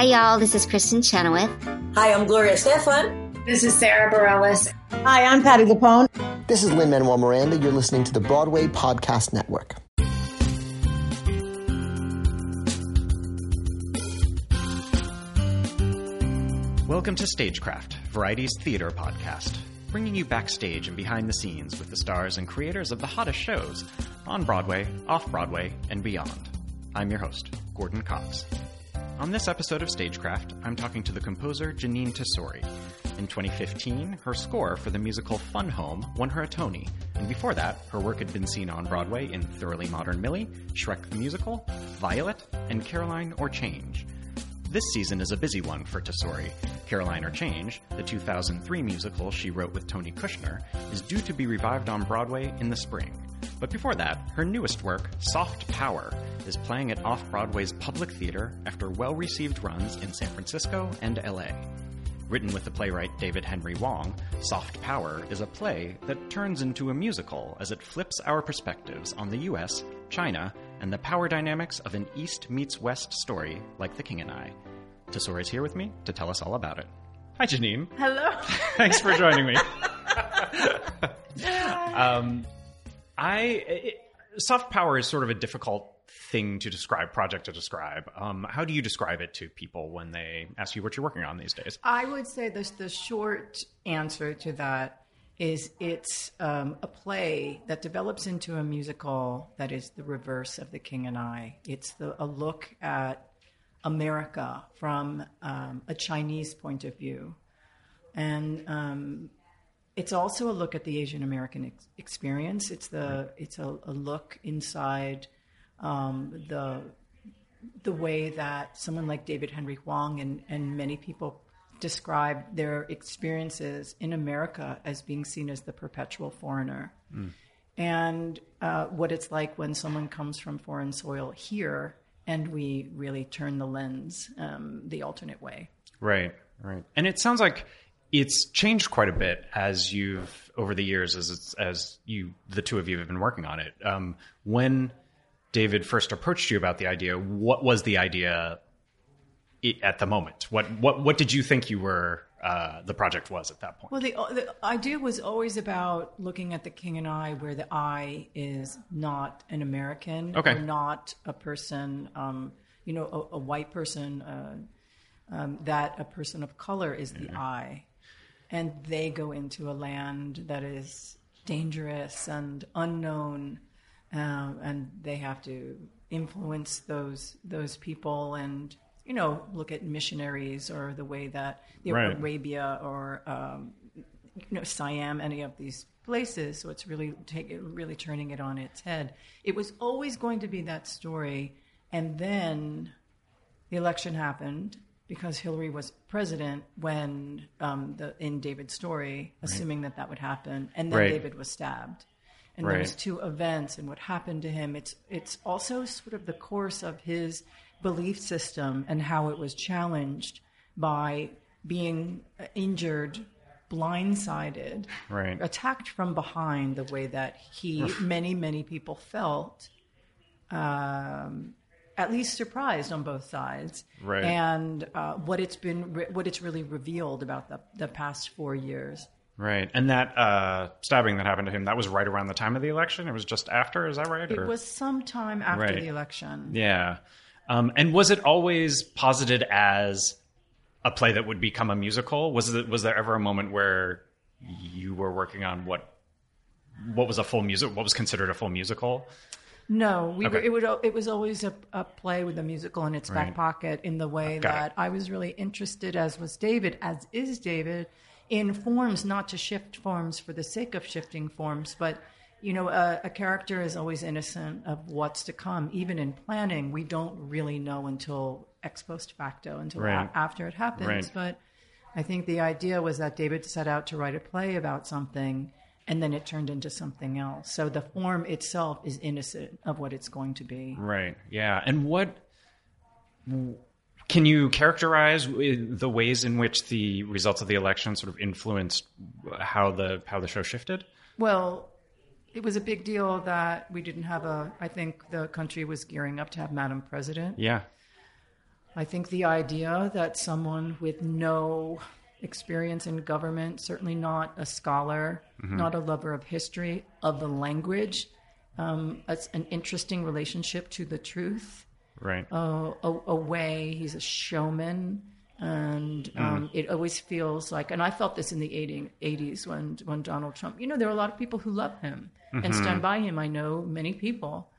Hi, y'all. This is Kristin Chenoweth. Hi, I'm Gloria Estefan. This is Sara Bareilles. Hi, I'm Patti LuPone. This is Lin Manuel Miranda. You're listening to the Broadway Podcast Network. Welcome to Stagecraft, Variety's theater podcast, bringing you backstage and behind the scenes with the stars and creators of the hottest shows on Broadway, off Broadway, and beyond. I'm your host, Gordon Cox. On this episode of Stagecraft, I'm talking to the composer Jeanine Tesori. In 2015, her score for the musical Fun Home won her a Tony, and before that, her work had been seen on Broadway in Thoroughly Modern Millie, Shrek the Musical, Violet, and Caroline or Change. This season is a busy one for Tesori. Caroline or Change, the 2003 musical she wrote with Tony Kushner, is due to be revived on Broadway in the spring. But before that, her newest work, Soft Power, is playing at Off Broadway's Public Theater after well received runs in San Francisco and LA. Written with the playwright David Henry Hwang, Soft Power is a play that turns into a musical as it flips our perspectives on the US, China, and the power dynamics of an East meets West story like The King and I. Tesori's here with me to tell us all about it. Hi, Jeanine. Hello. Thanks for joining me. um, I it, soft power is sort of a difficult thing to describe, project to describe. Um, how do you describe it to people when they ask you what you're working on these days? I would say this, the short answer to that is it's um, a play that develops into a musical that is the reverse of The King and I. It's the, a look at America from um, a Chinese point of view. And um, it's also a look at the Asian American ex- experience. It's the it's a, a look inside um, the the way that someone like David Henry Hwang and, and many people describe their experiences in America as being seen as the perpetual foreigner. Mm. And uh, what it's like when someone comes from foreign soil here and we really turn the lens um, the alternate way. Right, right. And it sounds like it's changed quite a bit as you've over the years as as you the two of you have been working on it. Um, when David first approached you about the idea, what was the idea at the moment? What what what did you think you were uh, the project was at that point? Well, the, the idea was always about looking at the King and I, where the I is not an American okay. or not a person, um, you know, a, a white person. Uh, um, that a person of color is the mm-hmm. I and they go into a land that is dangerous and unknown, um, and they have to influence those those people and you know look at missionaries or the way that the right. Arabia or um, you know Siam, any of these places. So it's really take really turning it on its head. It was always going to be that story, and then the election happened because Hillary was president when um, the in David's story, assuming right. that that would happen, and then right. David was stabbed, and right. those two events and what happened to him. It's it's also sort of the course of his belief system and how it was challenged by being injured blindsided, right. attacked from behind, the way that he, many, many people felt. Um, at least surprised on both sides, right. and uh, what it's been, re- what it's really revealed about the the past four years. Right, and that uh, stabbing that happened to him—that was right around the time of the election. It was just after. Is that right? It or? was sometime after right. the election. Yeah, um, and was it always posited as a play that would become a musical? Was it, was there ever a moment where you were working on what what was a full music? What was considered a full musical? No, we okay. were, it would it was always a, a, play with a musical in its right. back pocket in the way Got that it. I was really interested, as was David, as is David, in forms, not to shift forms for the sake of shifting forms, but you know, a, a character is always innocent of what's to come. Even in planning, we don't really know until ex post facto, until right. a- after it happens. Right. But I think the idea was that David set out to write a play about something and then it turned into something else. So the form itself is innocent of what it's going to be. Right. Yeah. And what can you characterize the ways in which the results of the election sort of influenced how the how the show shifted? Well, it was a big deal that we didn't have a. I think the country was gearing up to have Madam President. Yeah. I think the idea that someone with no experience in government, certainly not a scholar, not a lover of history, of the language, um, it's an interesting relationship to the truth. Right. Uh, a, a way he's a showman, and um, it always feels like. And I felt this in the 80, 80s when when Donald Trump. You know, there are a lot of people who love him and stand by him. I know many people,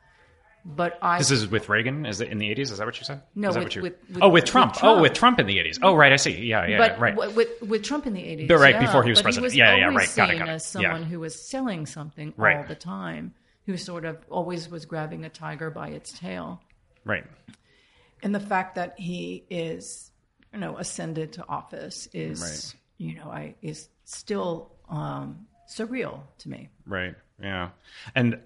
but I This is with Reagan. Is it in the eighties? Is that what you said? No, Is that with- what you- with- with- oh, with with Trump. Trump. Oh, with Trump in the eighties. Oh, right. I see. Yeah, yeah. but right. with with Trump in the eighties, But right before he was president. he was Yeah, yeah, right. Got it, got it. as Yeah. someone who was selling something all Right. the time, who sort of always was grabbing a tiger by its tail, right. and the fact that he is, you know, ascended to office is, Right. you know, I is still um, surreal to me. Right. Yeah. And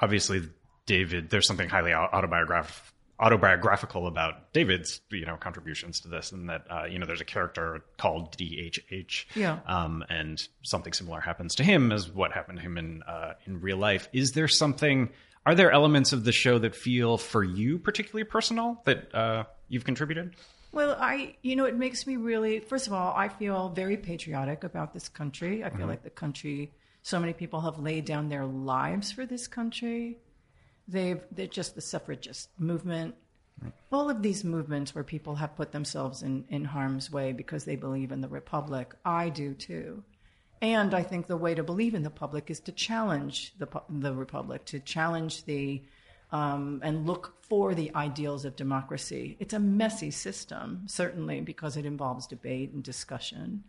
obviously, David, there's something highly au- autobiograph- autobiographical about David's, you know, contributions to this, and that, uh, you know, there's a character called DHH. Yeah. Um, and something similar happens to him as what happened to him in uh, in real life. Is there something? Are there elements of the show that feel for you particularly personal that uh, you've contributed? Well, I, you know, it makes me really, first of all, I feel very patriotic about this country. I feel like the country, so many people have laid down their lives for this country. They've, they're just the suffragist movement. All of these movements where people have put themselves in, in harm's way because they believe in the republic. I do too. And I think the way to believe in the public is to challenge the, the republic, to challenge the um, and look for the ideals of democracy. It's a messy system, certainly, because it involves debate and discussion.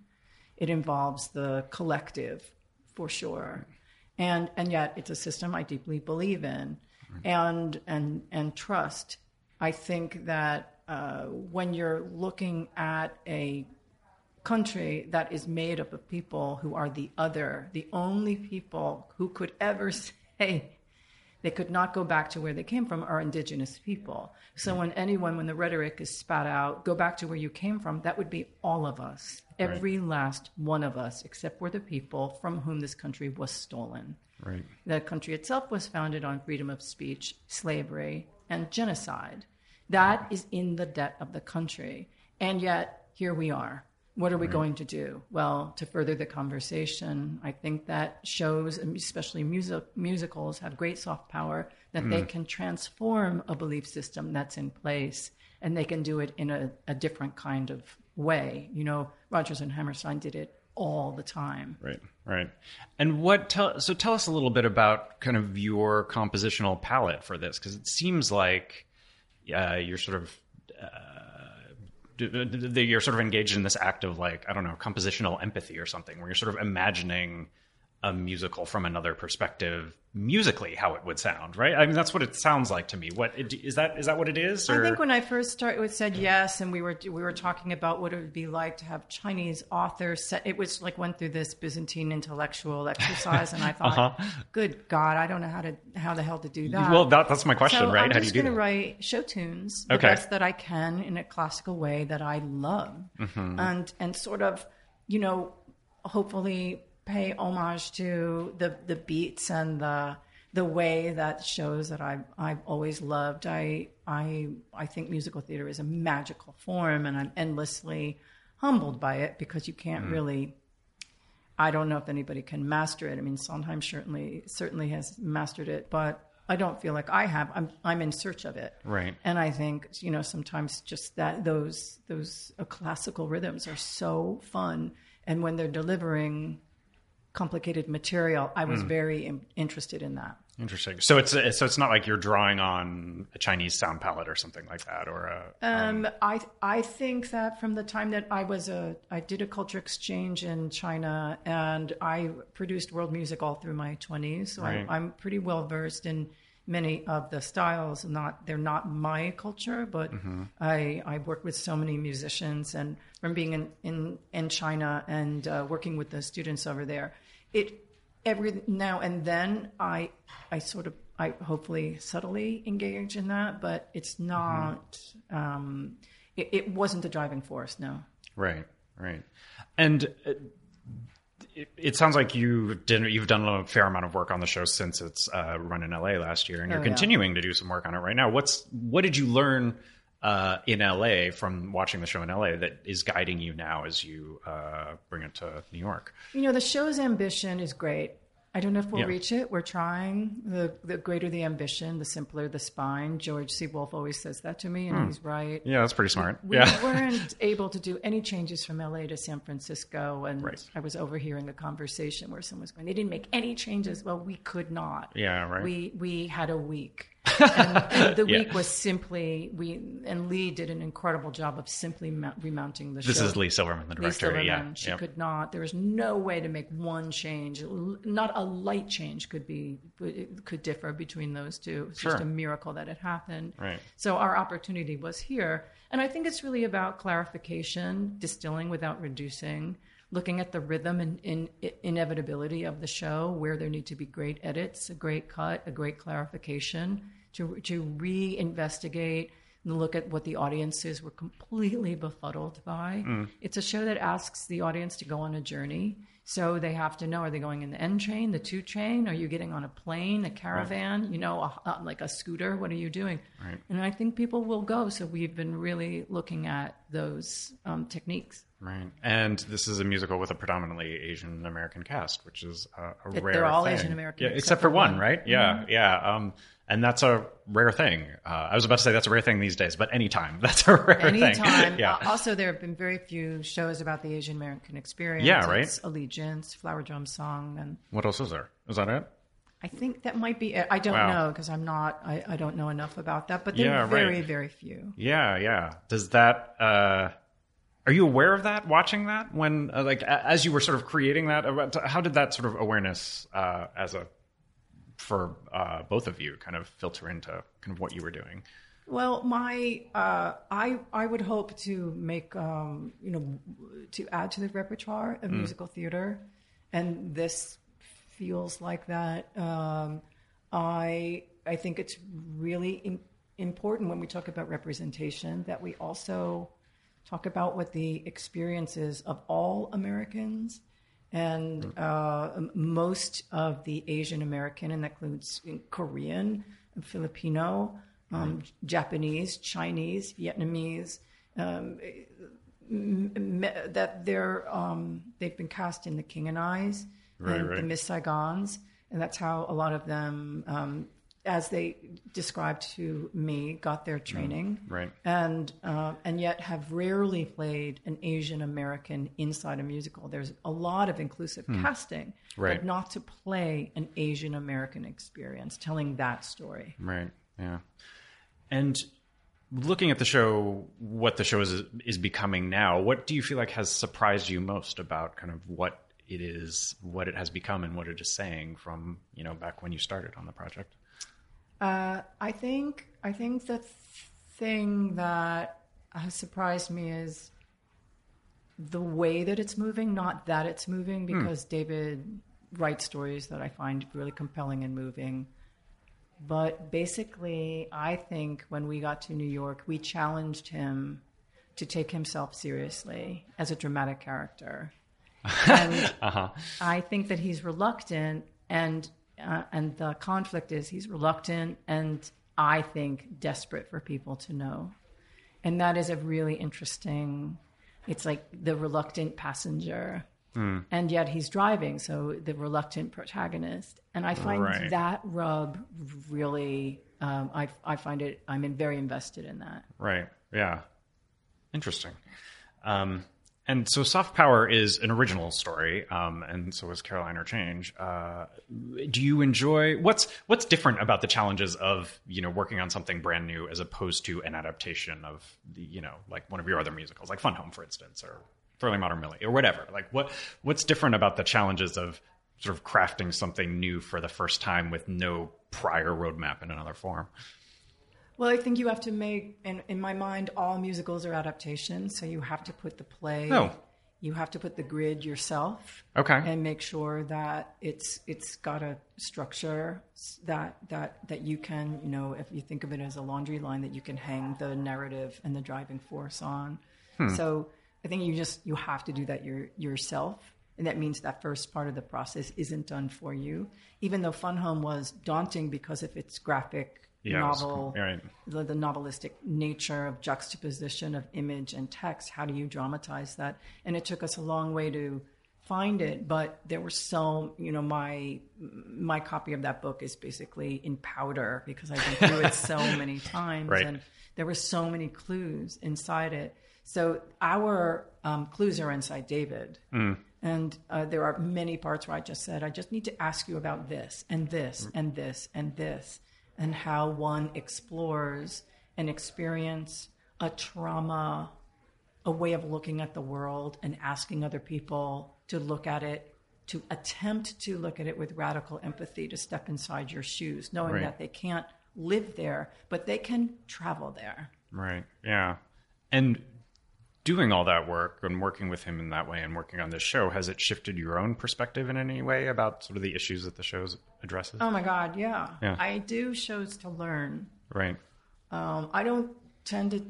It involves the collective, for sure, and and yet it's a system I deeply believe in, and and and trust. I think that uh, when you're looking at a country that is made up of people who are the other, the only people who could ever say they could not go back to where they came from are indigenous people. So when anyone, when the rhetoric is spat out, go back to where you came from, that would be all of us, every last one of us, except for the people from whom this country was stolen. Right. The country itself was founded on freedom of speech, slavery, and genocide. That is in the debt of the country. And yet, here we are. What are we going to do? Well, to further the conversation, I think that shows, um, especially music, musicals, have great soft power that they mm. can transform a belief system that's in place and they can do it in a, a different kind of way. You know, Rodgers and Hammerstein did it all the time. Right, right. And what tell so tell us a little bit about kind of your compositional palette for this because it seems like uh, you're sort of uh, you're sort of engaged in this act of like I don't know compositional empathy or something where you're sort of imagining a musical from another perspective musically how it would sound right i mean that's what it sounds like to me what is that is that what it is I think when I first started, it said yes, and we were we were talking about what it would be like to have Chinese authors. Set, it was like went through this Byzantine intellectual exercise, and I thought, good God, I don't know how to how the hell to do that. Uh-huh. well that, that's my question so right I'm how do you just do going to that write show tunes the Okay. best that I can in a classical way that I love, Mm-hmm. and and sort of, you know, hopefully pay homage to the the beats and the the way that shows that I've I've always loved. I I I think musical theater is a magical form, and I'm endlessly humbled by it because you can't Mm. really. I don't know if anybody can master it. I mean, Sondheim certainly certainly has mastered it, but I don't feel like I have. I'm I'm in search of it, Right. And I think you know sometimes just that those those uh, classical rhythms are so fun, and when they're delivering complicated material, I was very in, interested in that. Interesting. So it's so it's not like you're drawing on a Chinese sound palette or something like that, or a, Um, I I think that from the time that I was a I did a culture exchange in China and I produced world music all through my twenties, so Right. I, I'm pretty well versed in many of the styles. Not they're not my culture, but I I work with so many musicians, and from being in in, in China and uh, working with the students over there, it every now and then I I sort of I hopefully subtly engage in that, but it's not. Um, it, it wasn't the driving force. No. right, right. And uh, it, it sounds like you did you've done a fair amount of work on the show since it's uh, run in LA last year, and you're Oh, yeah. continuing to do some work on it right now. What's what did you learn uh, in LA from watching the show in LA that is guiding you now as you uh, bring it to New York? You know, the show's ambition is great. I don't know if we'll Yeah. reach it. We're trying. The the greater the ambition, the simpler the spine. George C. Wolfe always says that to me, and he's right. Yeah, that's pretty smart. We yeah. weren't able to do any changes from LA to San Francisco, and Right. I was overhearing a conversation where someone was going, "They didn't make any changes." Well, we could not. Yeah, right. We we had a week, and, and the Yeah. week was simply we and Leigh did an incredible job of simply mount, remounting the This show. This is Leigh Silverman, the director. Silverman. yeah. She Yep. could not. There was no way to make one change. Not a light change could be could differ between those two. It's just a miracle that it happened. Right. So our opportunity was here, and I think it's really about clarification, distilling without reducing, looking at the rhythm and in, inevitability of the show, where there need to be great edits, a great cut, a great clarification, to to reinvestigate and look at what the audiences were completely befuddled by. Mm. It's a show that asks the audience to go on a journey. So they have to know: Are they going in the N train, the two train? Are you getting on a plane, a caravan? You know, a, uh, like a scooter? What are you doing? Right. And I think people will go. So we've been really looking at those um, techniques. Right. And this is a musical with a predominantly Asian American cast, which is a, a It- rare they're all. Asian American, Yeah, except except for one, one. Mm-hmm. right? Yeah, yeah. Um, and that's a rare thing. Uh, I was about to say that's a rare thing these days, but anytime that's a rare thing. Anytime. yeah. Uh, also, there have been very few shows about the Asian American experience. Yeah, right. It's Allegiance, Flower Drum Song, and what else is there? Is that it? I think that might be it. I don't Wow. know because I'm not. I, I don't know enough about that. But they're Yeah, right. very, very few. Yeah, yeah. Does that? Uh, are you aware of that? Watching that when, uh, like, as you were sort of creating that, how did that sort of awareness, uh, as a for uh, both of you, kind of filter into kind of what you were doing? Well, my uh, I I would hope to make um, you know to add to the repertoire of musical theater, and this feels like that. Um, I I think it's really im- important when we talk about representation that we also talk about what the experiences of all Americans and uh, most of the Asian American, and that includes Korean, Filipino, um, Japanese, Chinese, Vietnamese, um, that they're um, they've been cast in The King and Eyes Right, and right. The Miss Saigons, and that's how a lot of them, um, as they described to me, got their training Right. and uh, and yet have rarely played an Asian American inside a musical. There's a lot of inclusive casting, Right. but not to play an Asian American experience, telling that story. Right. Yeah. And looking at the show, what the show is is becoming now, what do you feel like has surprised you most about kind of what it is, what it has become, and what it is saying from you know back when you started on the project? Uh, I think I think the thing that has surprised me is the way that it's moving, not that it's moving, because David writes stories that I find really compelling and moving. But basically, I think when we got to New York, we challenged him to take himself seriously as a dramatic character. And I think that he's reluctant, and uh, and the conflict is he's reluctant, and I think desperate for people to know, and that is a really interesting. It's like the reluctant passenger, and yet he's driving, so the reluctant protagonist, and I find Right. that rub really. Um, I I find it. I'm in, very invested in that. Right. Yeah. Interesting. Um, and so, Soft Power is an original story, um, and so is Caroline or Change. Uh, do you enjoy what's what's different about the challenges of you know working on something brand new as opposed to an adaptation of the you know like one of your other musicals, like Fun Home, for instance, or Thoroughly Modern Millie, or whatever? Like what what's different about the challenges of sort of crafting something new for the first time with no prior roadmap in another form? Well, I think you have to make, in, in my mind, all musicals are adaptations. So you have to put the play, Oh. you have to put the grid yourself, Okay. and make sure that it's it's got a structure that that that you can, you know, if you think of it as a laundry line, that you can hang the narrative and the driving force on. Hmm. So I think you just you have to do that your, yourself. And that means that first part of the process isn't done for you. Even though Fun Home was daunting because of its graphic Yeah, was novel. Right. the, the novelistic nature of juxtaposition of image and text. How do you dramatize that? And it took us a long way to find it, but there were so you know my my copy of that book is basically in powder because I've been through it so many times, Right. and there were so many clues inside it. So our um, clues are inside David. And uh, there are many parts where I just said, I just need to ask you about this and this and this and this, and how one explores an experience, a trauma, a way of looking at the world and asking other people to look at it, to attempt to look at it with radical empathy, to step inside your shoes, knowing Right. that they can't live there, but they can travel there. Right. Yeah. And doing all that work and working with him in that way and working on this show, has it shifted your own perspective in any way about sort of the issues that the show addresses? Oh my God, yeah. Yeah. I do shows to learn. right. Um, I don't tend to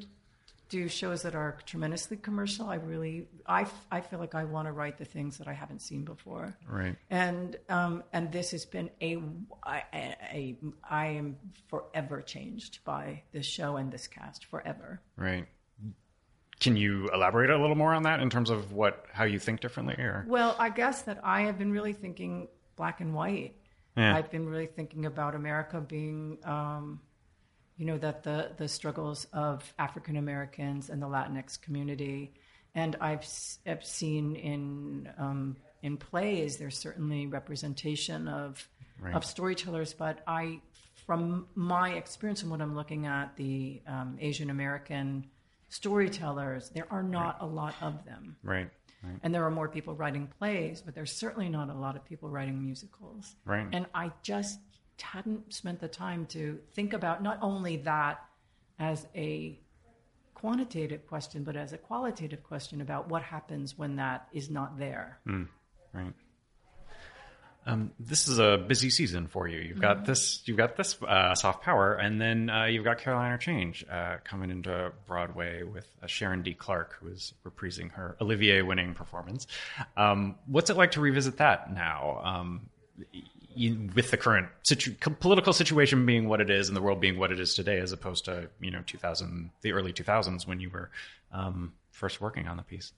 do shows that are tremendously commercial. I really, I, I feel like I want to write the things that I haven't seen before. Right. And um, and this has been a, I, a, I am forever changed by this show and this cast forever. Right. Can you elaborate a little more on that in terms of what how you think differently or Well, I guess that I have been really thinking black and white. Yeah. I've been really thinking about America being, um, you know, that the the struggles of African Americans and the Latinx community, and I've, I've seen in um, in plays there's certainly representation of of storytellers, but I, from my experience and what I'm looking at, the um, Asian American storytellers, there are not a lot of them. right. Right. And there are more people writing plays, but there's certainly not a lot of people writing musicals. Right. And I just hadn't spent the time to think about not only that as a quantitative question, but as a qualitative question about what happens when that is not there. Hmm, right. Um, this is a busy season for you. You've got this. You've got this uh, soft power, and then uh, you've got Caroline or Change uh, coming into Broadway with uh, Sharon D. Clarke, who is reprising her Olivier-winning performance. Um, what's it like to revisit that now, um, you, with the current situ- political situation being what it is, and the world being what it is today, as opposed to you know 2000, the early 2000s when you were um, first working on the piece?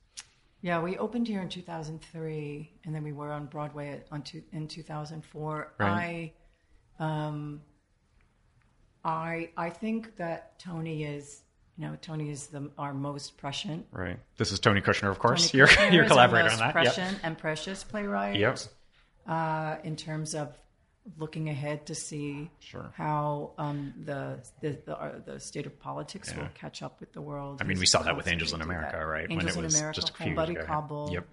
Yeah, we opened here in 2003, and then we were on Broadway on two, in 2004. Right. I, um, I, I think that Tony is, you know, Tony is the our most prescient. Right. This is Tony Kushner, of course. Tony your Kushner your collaborator most on that. Yep. prescient and precious playwright. Yep. uh, in terms of looking ahead to see Sure. how um, the the the, uh, the state of politics will catch up with the world. I mean, we saw that with Angels in America, that. right? When Angels it in was America, just a few Buddy ago. Cobble. Yep.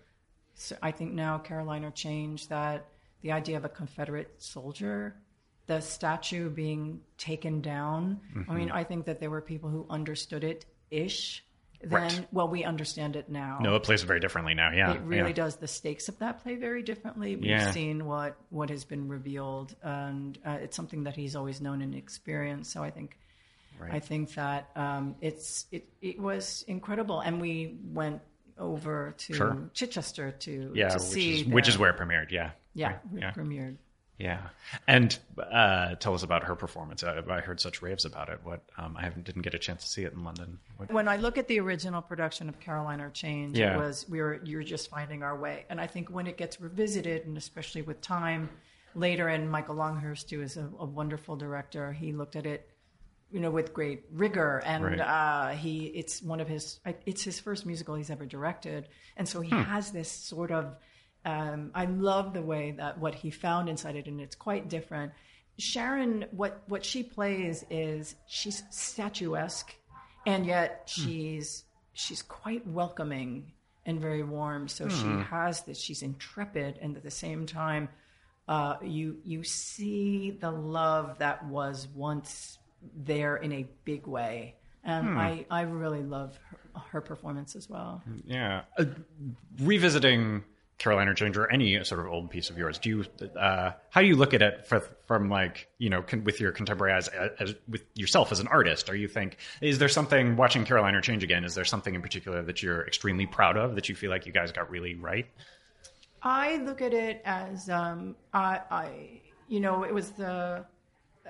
So I think now Caroline or changed that the idea of a Confederate soldier, the statue being taken down. Mm-hmm. I mean, I think that there were people who understood it ish. Then, Right. well, we understand it now. No, it plays very differently now. Yeah. It really yeah. does. The stakes of that play very differently. We've Yeah. seen what what has been revealed, and uh, it's something that he's always known and experienced. So I think, Right. I think that um, it's it it was incredible, and we went over to Sure. Chichester to Yeah, to which see is, which is where it premiered. Yeah. yeah, Right. Yeah. premiered. Yeah. And uh, tell us about her performance. I, I heard such raves about it. What um, I haven't, didn't get a chance to see it in London. What, When I look at the original production of Caroline or Change, Yeah. it was we were you're just finding our way. And I think when it gets revisited, and especially with time later, and Michael Longhurst, who is a, a wonderful director, he looked at it, you know, with great rigor, and Right. uh, he it's one of his it's his first musical he's ever directed, and so he has this sort of. Um, I love the way that what he found inside it, and it's quite different. Sharon, what what she plays is she's statuesque, and yet she's she's quite welcoming and very warm. So she has this. She's intrepid, and at the same time, uh, you you see the love that was once there in a big way, and I I really love her, her performance as well. yeah. Uh, revisiting Caroline or Change or any sort of old piece of yours, do you? Uh, how do you look at it for, from like you know con, with your contemporary eyes, as, with yourself as an artist? Are you think is there something watching Caroline or Change again? Is there something in particular that you're extremely proud of that you feel like you guys got really right? I look at it as um, I, I, you know, it was the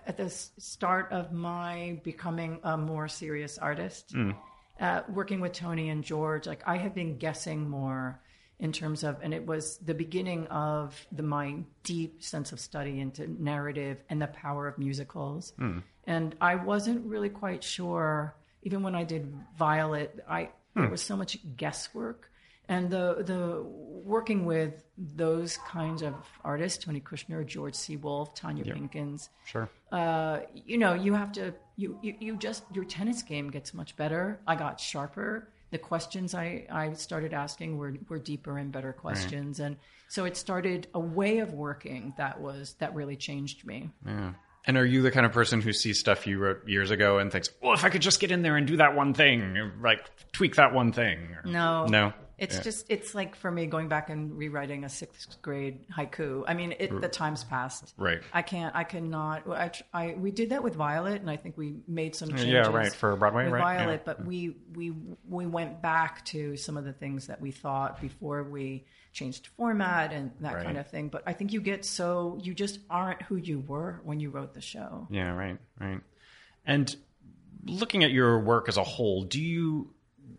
at the start of my becoming a more serious artist, Mm. uh, working with Tony and George, like I have been guessing more in terms of, and it was the beginning of the my deep sense of study into narrative and the power of musicals. Mm. And I wasn't really quite sure, even when I did Violet, I there was so much guesswork. And the the working with those kinds of artists, Tony Kushner, George C. Wolfe, Tonya Pinkins, Sure. uh, you know, you have to, you, you, you just, your tennis game gets much better. I got sharper. The questions I, I started asking were, were deeper and better questions. And so it started a way of working that was, that really changed me. Yeah. And are you the kind of person who sees stuff you wrote years ago and thinks, "Well, if I could just get in there and do that one thing, like tweak that one thing"? Or- No. no. It's Yeah. just, it's like for me going back and rewriting a sixth grade haiku. I mean, it, the time's passed. Right. I can't, I cannot, I, I, we did that with Violet and I think we made some changes. Yeah, right, for Broadway, with right? Violet, Yeah. but mm. we, we, we went back to some of the things that we thought before we changed format and that Right. kind of thing. But I think you get so, you just aren't who you were when you wrote the show. Yeah, right, right. And looking at your work as a whole, do you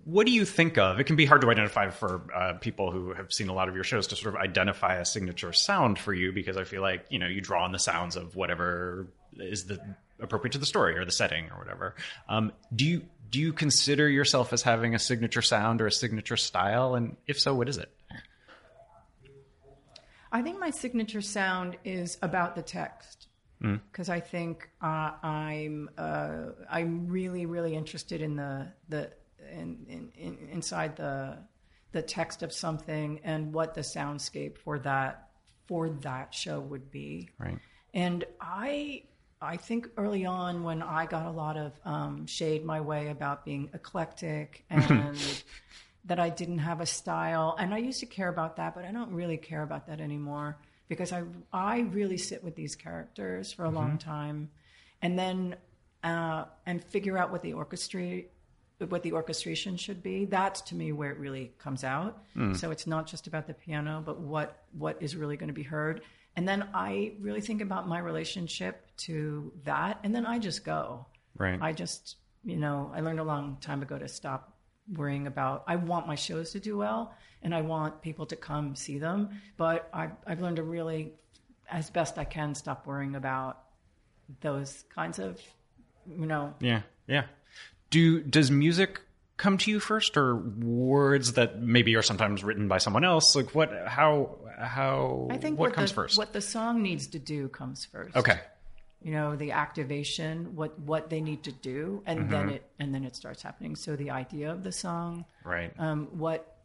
what do you think of? It can be hard to identify for uh, people who have seen a lot of your shows to sort of identify a signature sound for you because I feel like you know you draw on the sounds of whatever is the appropriate to the story or the setting or whatever. Um, do you do you consider yourself as having a signature sound or a signature style? And if so, what is it? I think my signature sound is about the text because I think uh, I'm uh, I'm really really interested in the the in, in, in, inside the the text of something and what the soundscape for that for that show would be. Right. And I I think early on when I got a lot of um, shade my way about being eclectic and that I didn't have a style, and I used to care about that, but I don't really care about that anymore because I I really sit with these characters for a long time, and then uh, and figure out what the orchestrate what the orchestration should be. That's to me where it really comes out. Hmm. So it's not just about the piano, but what what is really going to be heard. And then I really think about my relationship to that, and then I just go. Right. I just, you know, I learned a long time ago to stop worrying about. I want my shows to do well, and I want people to come see them. But I've, I've learned to really, as best I can, stop worrying about those kinds of, you know, Yeah, yeah. Do does music come to you first, or words that maybe are sometimes written by someone else? Like what? How? How? I think what, what, comes the, first? What the song needs to do comes first. okay, You know, the activation, what what they need to do, and then Mm-hmm. it and then it starts happening. So the idea of the song, right. um, what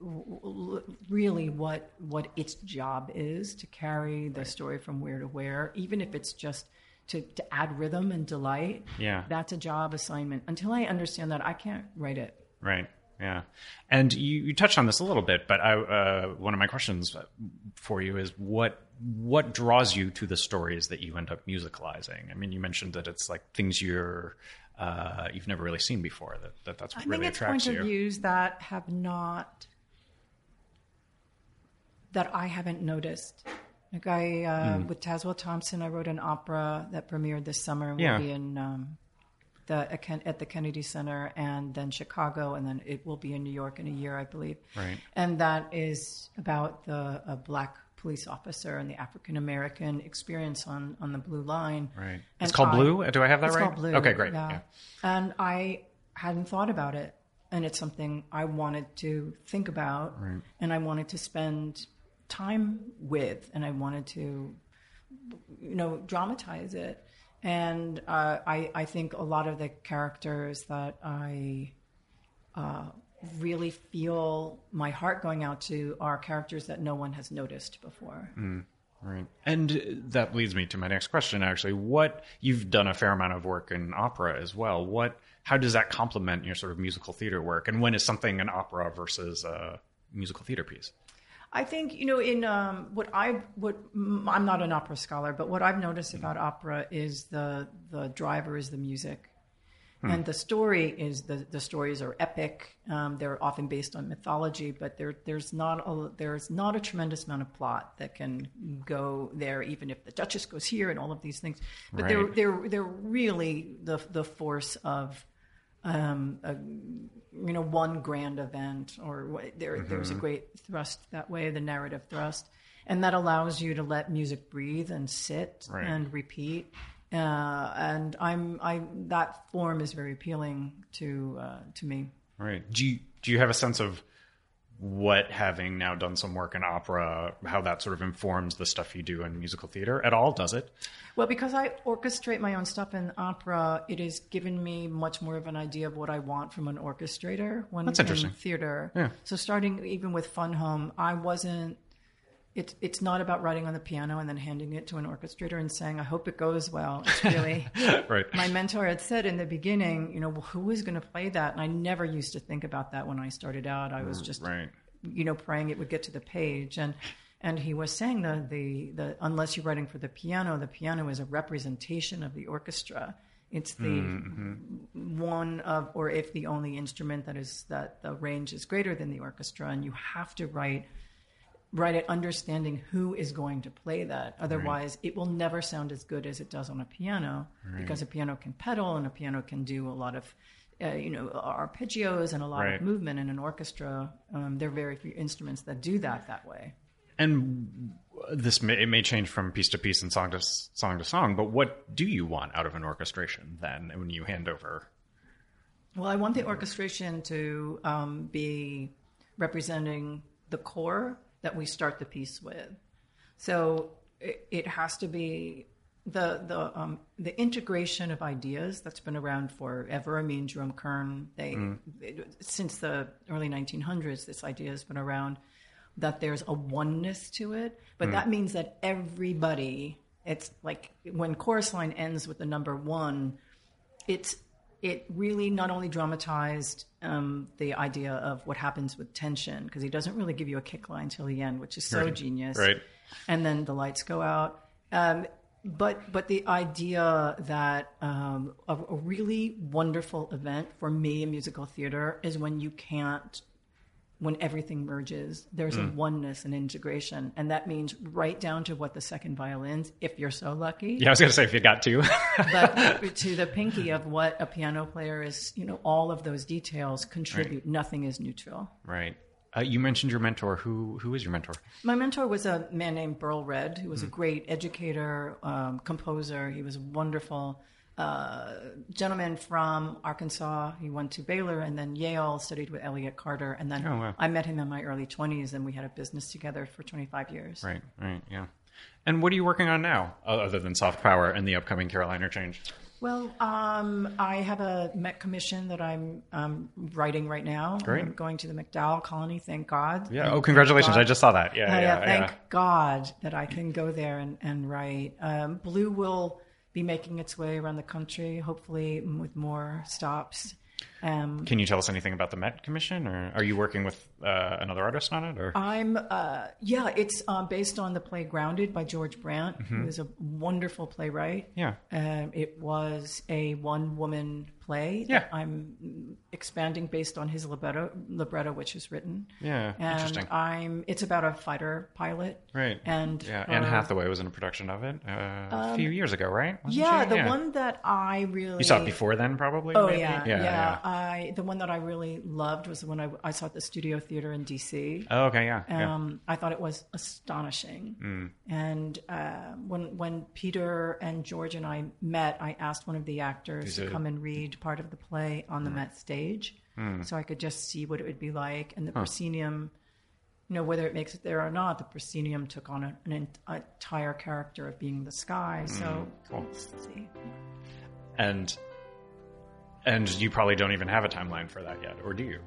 really what what its job is to carry the story from where to where, even if it's just to, to add rhythm and delight. Yeah. that's a job assignment. Until I understand that, I can't write it. Right. Yeah. And you, you touched on this a little bit, but I, uh, one of my questions for you is what what draws you to the stories that you end up musicalizing? I mean, you mentioned that it's like things you're uh, you've never really seen before. That, that that's what I really think it's attracts point you. of views that have not that I haven't noticed. Like I, uh, Hmm. with Tazewell Thompson, I wrote an opera that premiered this summer. and Yeah. Be in um, the at the Kennedy Center, and then Chicago, and then it will be in New York in a year, I believe. Right. And that is about the a black police officer and the African American experience on on the Blue Line. Right. And It's called I- Blue. Do I have that it's right? called Blue. Okay, great. Yeah. Yeah. And I hadn't thought about it. And it's something I wanted to think about. And I wanted to spend time with. And I wanted to, you know, dramatize it. And uh, I, I think a lot of the characters that I uh, really feel my heart going out to are characters that no one has noticed before. Right. And that leads me to my next question actually. What you've done a fair amount of work in opera as well. What how does that complement your sort of musical theater work? And when is something an opera versus a musical theater piece? I think you know in um, what I what I'm not an opera scholar, but what I've noticed about opera is the the driver is the music, And the story is the, the stories are epic. Um, they're often based on mythology, but there there's not a there's not a tremendous amount of plot that can go there, even if the Duchess goes here and all of these things. But they're they're they're really the the force of um, a, you know one grand event or there there's a great thrust that way the narrative thrust and that allows you to let music breathe and sit Right. and repeat uh, and I'm I that form is very appealing to uh, to me Right. Do you do you have a sense of what having now done some work in opera, how that sort of informs the stuff you do in musical theater at all? Does it? Well, because I orchestrate my own stuff in opera, it has given me much more of an idea of what I want from an orchestrator when That's interesting. in theater. Yeah. So starting even with Fun Home, I wasn't. It's it's not about writing on the piano and then handing it to an orchestrator and saying, "I hope it goes well." It's really right. my mentor had said in the beginning, you know, well, who is going to play that? And I never used to think about that when I started out. I was mm, just right. you know, praying it would get to the page. And and he was saying that the the unless you're writing for the piano, the piano is a representation of the orchestra. It's the mm, mm-hmm. one of, or if the only instrument that is that the range is greater than the orchestra, and you have to write write at understanding who is going to play that. Otherwise, it will never sound as good as it does on a piano because a piano can pedal and a piano can do a lot of, uh, you know, arpeggios and a lot Right. of movement. In an orchestra, um, there are very few instruments that do that that way. And this may, it may change from piece to piece and song to song to song, but what do you want out of an orchestration then when you hand over? Well, I want the orchestration to um, be representing the core that we start the piece with. So it, it has to be the the um, the integration of ideas that's been around forever. I mean, Jerome Kern, they, they- since the early 1900s, this idea has been around that there's a oneness to it, but that means that everybody. It's like when chorus line ends with the number one, it's it really not only dramatized um, the idea of what happens with tension because he doesn't really give you a kick line till the end, which is so Right. genius. Right. And then the lights go out. Um, but but the idea that um, a, a really wonderful event for me in musical theater is when you can't when everything merges there's a oneness and integration and that means right down to what the second violins if you're so lucky Yeah, I was going to say if you got two. but to the pinky of what a piano player is, you know, all of those details contribute. Nothing is neutral. right. Uh, you mentioned your mentor. Who who is your mentor? My mentor was a man named Buryl Red, who was a great educator, um, composer. He was a wonderful uh, gentleman from Arkansas. He went to Baylor and then Yale, studied with Elliott Carter. And then Oh, wow. I met him in my early 20s, and we had a business together for 25 years. Right, right, yeah. And what are you working on now, other than soft power and the upcoming Caroline or change? Well, um, I have a Met commission that I'm um, writing right now. Great. I'm going to the MacDowell colony, thank God. Yeah. Oh, congratulations! God. I just saw that. Yeah, Uh, yeah, yeah, yeah. thank God that I can go there and, and write. Um, Blue will be making its way around the country, hopefully with more stops. Um, Can you tell us anything about the Met Commission, or are you working with uh, another artist on it? Or I'm, uh, yeah, it's um, based on the play Grounded by George Brant, who is a wonderful playwright. Mm-hmm. yeah, Um, it was a one woman play Yeah. that I'm expanding based on his libretto, libretto which is written. yeah, And interesting. I'm, it's about a fighter pilot. Right. And yeah, Anne Hathaway was in a production of it uh, a few years ago, right? Wasn't Yeah, she? the one that I really you saw it before then, probably. Oh maybe? yeah, yeah, yeah, I the one that I really loved was the one I, I saw at the Studio Theater in DC. Oh, okay, yeah, yeah. Um, I thought it was astonishing. Mm. And uh, when when Peter and George and I met, I asked one of the actors to Mm. come and read part of the play on the Met stage, so I could just see what it would be like. And the proscenium, you know, whether it makes it there or not, the proscenium took on a, an entire character of being the sky. So Mm, cool. see. And and you probably don't even have a timeline for that yet, or do you?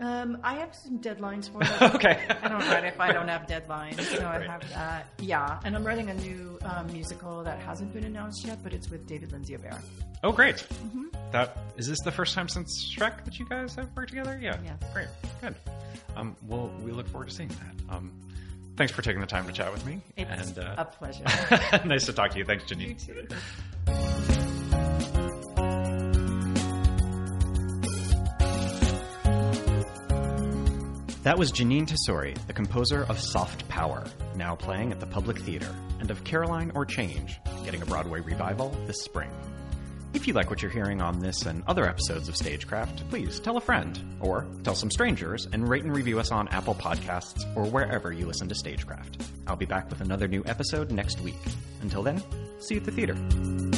Um, I have some deadlines for it. Okay. I don't write if I don't have deadlines. So I have that. Yeah, and I'm writing a new um, musical that hasn't been announced yet, but it's with David Lindsay-Abaire. Oh, great. Mm-hmm. That is this the first time since Shrek that you guys have worked together? Yeah. Yes. Great. Good. Um, well, we look forward to seeing that. Um, thanks for taking the time to chat with me. It's and uh, a pleasure. nice to talk to you. Thanks, Jeanine. you too. That was Jeanine Tesori, the composer of Soft Power, now playing at the Public Theater, and of Caroline or Change, getting a Broadway revival this spring. If you like what you're hearing on this and other episodes of Stagecraft, please tell a friend, or tell some strangers, and rate and review us on Apple Podcasts or wherever you listen to Stagecraft. I'll be back with another new episode next week. Until then, see you at the theater.